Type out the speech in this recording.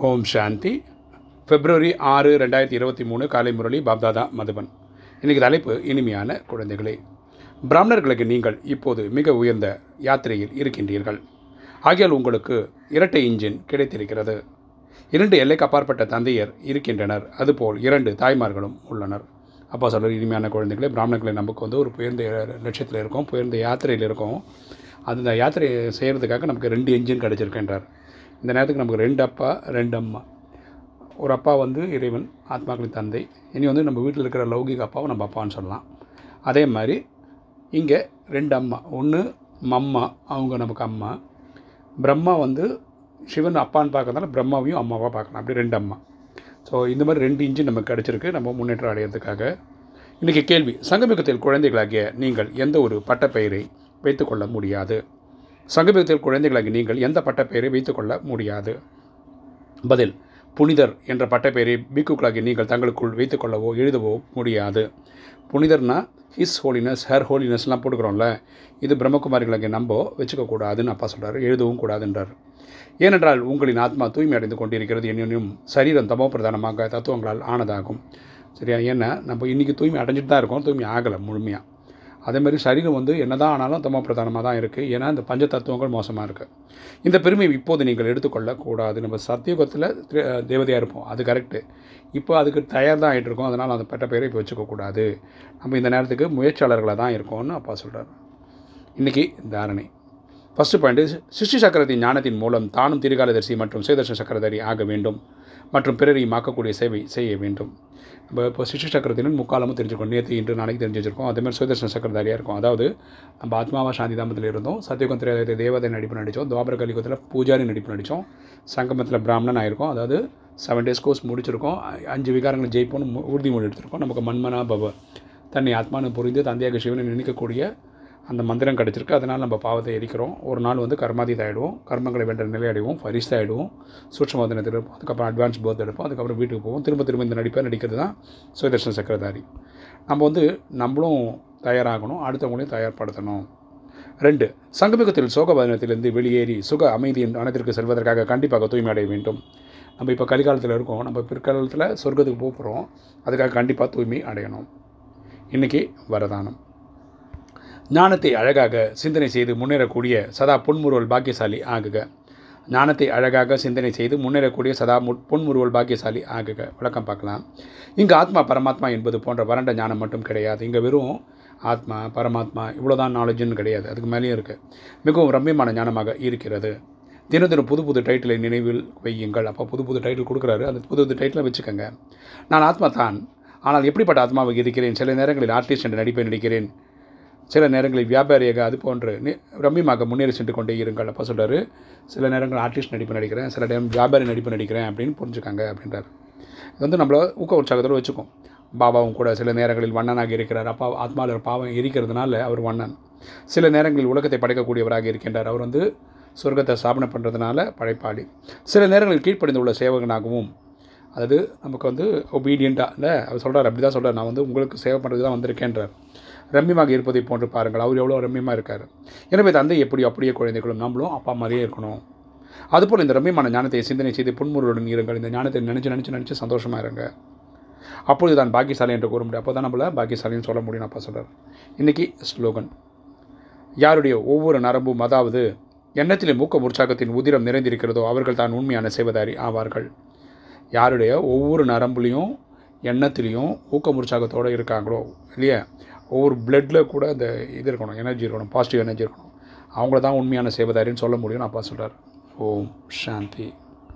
ஓம் சாந்தி. பிப்ரவரி ஆறு ரெண்டாயிரத்தி இருபத்தி மூணு காலை முரளி பாப்தாதா மதுபன். இன்றைக்கி தலைப்பு இனிமையான குழந்தைகளே. பிராமணர்களுக்கு நீங்கள் இப்போது மிக உயர்ந்த யாத்திரையில் இருக்கின்றீர்கள். ஆகியால் உங்களுக்கு இரட்டை இன்ஜின் கிடைத்திருக்கிறது. இரண்டு எல்லைக்கு அப்பாற்பட்ட தந்தையர் இருக்கின்றனர். அதுபோல் இரண்டு தாய்மார்களும் உள்ளனர். அப்பா சொல்கிற இனிமையான குழந்தைகளே பிராமணர்களை நமக்கு வந்து ஒரு உயர்ந்த லட்சியத்தில் இருக்கும் உயர்ந்த யாத்திரையில் இருக்கும். அந்த யாத்திரையை செய்கிறதுக்காக நமக்கு ரெண்டு என்ஜின் கிடச்சிருக்கின்றார். இந்த நேரத்துக்கு நமக்கு ரெண்டு அப்பா ரெண்டு அம்மா. ஒரு அப்பா வந்து இறைவன் ஆத்மாக்களின் தந்தை. இனி வந்து நம்ம வீட்டில் இருக்கிற லௌகிக அப்பாவை நம்ம அப்பான்னு சொல்லலாம். அதே மாதிரி இங்கே ரெண்டு அம்மா. ஒன்று மம்மா அவங்க நமக்கு அம்மா. பிரம்மா வந்து சிவன் அப்பான்னு பார்க்கறதால பிரம்மாவையும் அம்மாவாக பார்க்கலாம். அப்படி ரெண்டு அம்மா. ஸோ இந்த மாதிரி ரெண்டு இன்ச்சு நமக்கு கிடச்சிருக்கு. நம்ம முன்னேற்றம் அடையிறதுக்காக. இன்றைக்கி கேள்வி சங்கமிகத்தில் குழந்தைகளாகிய நீங்கள் எந்த ஒரு பட்டப்பெயரை வைத்துக்கொள்ள முடியாது? சங்கமிகத்தில் குழந்தைகளாகி நீங்கள் எந்த பட்டப்பெயரை வைத்துக்கொள்ள முடியாது. பதில் புனிதர் என்ற பட்டப்பெயரை பிக்குக்களாகி நீங்கள் தங்களுக்குள் வைத்துக்கொள்ளவோ எழுதவோ முடியாது. புனிதர்னா ஹிஸ் ஹோலினஸ் ஹர் ஹோலினஸ்லாம் போட்டுக்கிறோம்ல இது பிரம்மகுமாரிகளாகிய நம்ப வச்சுக்கக்கூடாதுன்னு அப்பா சொல்கிறார் எழுதவும் கூடாதுன்றார். ஏனென்றால் உங்களின் ஆத்மா தூய்மை அடைந்து கொண்டிருக்கிறது என்னும் சரீரம் தமோ பிரதானமாக தத்துவங்களால் ஆனதாகும். சரியா? ஏன்னா நம்ம இன்றைக்கி தூய்மை அடைஞ்சிட்டு தான் இருக்கோம் தூய்மை ஆகலை முழுமையாக அதேமாதிரி சரீரம் வந்து என்ன தான் ஆனாலும் தமோ பிரதானமாக தான் இருக்குது ஏன்னா இந்த பஞ்ச தத்துவங்கள் மோசமாக இருக்குது இந்த பெருமை இப்போது நீங்கள் எடுத்துக்கொள்ளக்கூடாது நம்ம சத்தியுகத்தில் தேவதையாக இருப்போம். அது கரெக்டு இப்போ அதுக்கு தயார் தான் ஆகிட்டு இருக்கோம். அதனால் அந்த பெட்ட பேரை இப்போ வச்சுக்கக்கூடாது நம்ம இந்த நேரத்துக்கு முயற்சியாளர்களாக தான் இருக்கோம்னு அப்பா சொல்கிறார் இன்றைக்கி தாரணை ஃபஸ்ட்டு பாயிண்ட்டு சிஷ்டி சக்கரத்தின் ஞானத்தின் மூலம் தானும் திருகாலதரிசி மற்றும் சேதர்ஷ சக்கரதரி ஆக வேண்டும் மற்றும் பிறரையும் ஆக்கக்கூடிய சேவை செய்ய வேண்டும். நம்ம இப்போ சிஷ்டி சக்கரத்தின் முக்காலமும் தெரிஞ்சுக்கணும். நேற்று இன்று நாளைக்கு தெரிஞ்சு வச்சிருக்கோம் அதேமாதிரி சுயதர்ஷன சக்கரதாரியாக இருக்கும். அதாவது நம்ம ஆத்மாவா சாந்தி தாமத்தில் இருந்தோம். சத்தியகுந்த தேவதை நடிப்பு நடித்தோம் துவாபர கலிகத்தில் பூஜாரி நடிப்பு நடித்தோம் சங்கமத்தில் பிராமணன் ஆயிருக்கோம் அதாவது செவன் டேஸ் கோர்ஸ் முடிச்சிருக்கோம். அஞ்சு விகாரங்களை ஜெயிப்போம்னு உறுதிமொழி எடுத்திருக்கோம். நமக்கு மண்மனா பவ தன்னை ஆத்மானு புரிந்து தந்தையாக சிவனை நினைக்கக்கூடிய அந்த மந்திரம் கிடச்சிருக்கு. அதனால் நம்ம பாவத்தை எரிக்கிறோம். ஒரு நாள் வந்து கர்மாதீத் ஆகிடுவோம் கர்மங்களை வென்ற நிலை அடைவோம். ஃபரிஸ்ட் ஆகிடுவோம் சூட்சமோதனத்தில் இருப்போம் அதுக்கப்புறம் அட்வான்ஸ் பர்த் எடுப்போம். அதுக்கப்புறம் வீட்டுக்கு போவோம். திரும்ப திரும்ப இந்த நடிப்பை நடிக்கிறது தான் சுயதர்ஷன சக்கரதாரி. நம்ம வந்து நம்மளும் தயாராகணும். அடுத்தவங்களையும் தயார்படுத்தணும். ரெண்டு சங்கமிகத்தில் சோகபதனத்திலிருந்து வெளியேறி சுக அமைதியின் அனைத்திற்கு செல்வதற்காக கண்டிப்பாக தூய்மை அடைய வேண்டும். நம்ம இப்போ கலிகாலத்தில் இருக்கோம். நம்ம பிற்காலத்தில் சொர்க்கத்துக்கு போகிறோம் அதுக்காக கண்டிப்பாக தூய்மை அடையணும். இன்றைக்கி வரதானம். ஞானத்தை அழகாக சிந்தனை செய்து முன்னேறக்கூடிய சதா புன்முறுவல் பாக்கியசாலி ஆகுக. ஞானத்தை அழகாக சிந்தனை செய்து முன்னேறக்கூடிய சதா முட் புன்முறுவல் பாக்கியசாலி ஆகுக. விளக்கம் பார்க்கலாம். இங்கே ஆத்மா பரமாத்மா என்பது போன்ற வறண்ட ஞானம் மட்டும் கிடையாது. இங்கே வெறும் ஆத்மா பரமாத்மா இவ்வளோதான் நாலேஜுன்னு கிடையாது. அதுக்கு மேலேயும் இருக்குது மிகவும் ரம்மியமான ஞானமாக இருக்கிறது. தினம் தினம் புது புது டைட்டிலை நினைவில் வையுங்கள். அப்போ புது புது டைட்டில் கொடுக்குறாரு. அந்த புது புது டைட்டிலை வச்சுக்கோங்க. நான் ஆத்மா தான். ஆனால் எப்படிப்பட்ட ஆத்மாவுக்கு இருக்கிறேன் சில நேரங்களில் ஆர்டிஸ்ட் என்று நடிப்பை நடிக்கிறேன். சில நேரங்களில் வியாபாரியாக அது போன்று ரம்மியமாக முன்னேறி சென்று கொண்டே இருங்கள் அப்போ சொல்கிறார் சில நேரங்கள் ஆர்டிஸ்ட் நடிப்பு நடிக்கிறேன் சில டைம் வியாபாரி நடிப்பு நடிக்கிறேன் அப்படின்னு புரிஞ்சுக்காங்க அப்படின்றார். இது வந்து நம்மளை ஊக்க உற்சாகத்தோடு வச்சுக்கோம். பாபாவும் கூட சில நேரங்களில் வண்ணனாக இருக்கிறார். அப்பா ஆத்மாவில் பாவம் இருக்கிறதுனால அவர் வண்ணன். சில நேரங்களில் உலகத்தை படைக்கக்கூடியவராக இருக்கின்றார். அவர் வந்து சொர்க்கத்தை ஸ்தாபனை பண்ணுறதுனால படைப்பாளி. சில நேரங்களில் கீழ்ப்படிந்து உள்ள சேவகனாகவும் அதாவது நமக்கு வந்து ஒபீடியண்ட்டாக இல்லை? அவர் சொல்கிறார் அப்படி தான் சொல்கிறார் நான் வந்து உங்களுக்கு சேவை பண்ணுறது தான் வந்திருக்கேன்றார். ரம்யமாக இருப்பதை போன்று பாருங்கள். அவர் எவ்வளோ ரம்யமாக இருக்கார். எனவே தந்தை எப்படி அப்படியே குழந்தைகளும் நம்மளும் அப்பா மாதிரியே இருக்கணும். அதுபோல் இந்த ரம்யமான ஞானத்தை சிந்தனை செய்து புன்முருடன் இருங்கள். இந்த ஞானத்தை நினச்சி நினச்சி நினச்சி சந்தோஷமாக இருங்க. அப்பொழுது தான் பாக்கியசாலி என்று கூற முடியும். அப்போ தான் நம்மளை பாக்கியசாலின்னு சொல்ல முடியும் அப்பா சொல்கிறார் இன்றைக்கி ஸ்லோகன். யாருடைய ஒவ்வொரு நரம்பும் அதாவது எண்ணத்திலே மூக்க உற்சாகத்தின் உதிரம் நிறைந்திருக்கிறதோ அவர்கள் தான் உண்மையான சேவதாரி ஆவார்கள். யாருடைய ஒவ்வொரு நரம்புலேயும் எண்ணத்துலேயும் ஊக்கம் உற்சாகத்தோடு இருக்காங்களோ இல்லையா? ஒவ்வொரு பிளட்டில் கூட இந்த இது இருக்கணும் எனர்ஜி இருக்கணும் பாசிட்டிவ் எனர்ஜி இருக்கணும். அவங்கள தான் உண்மையான சேவதாரின்னு சொல்ல முடியும்னு அப்பா சொல்கிறார் ஓம் சாந்தி.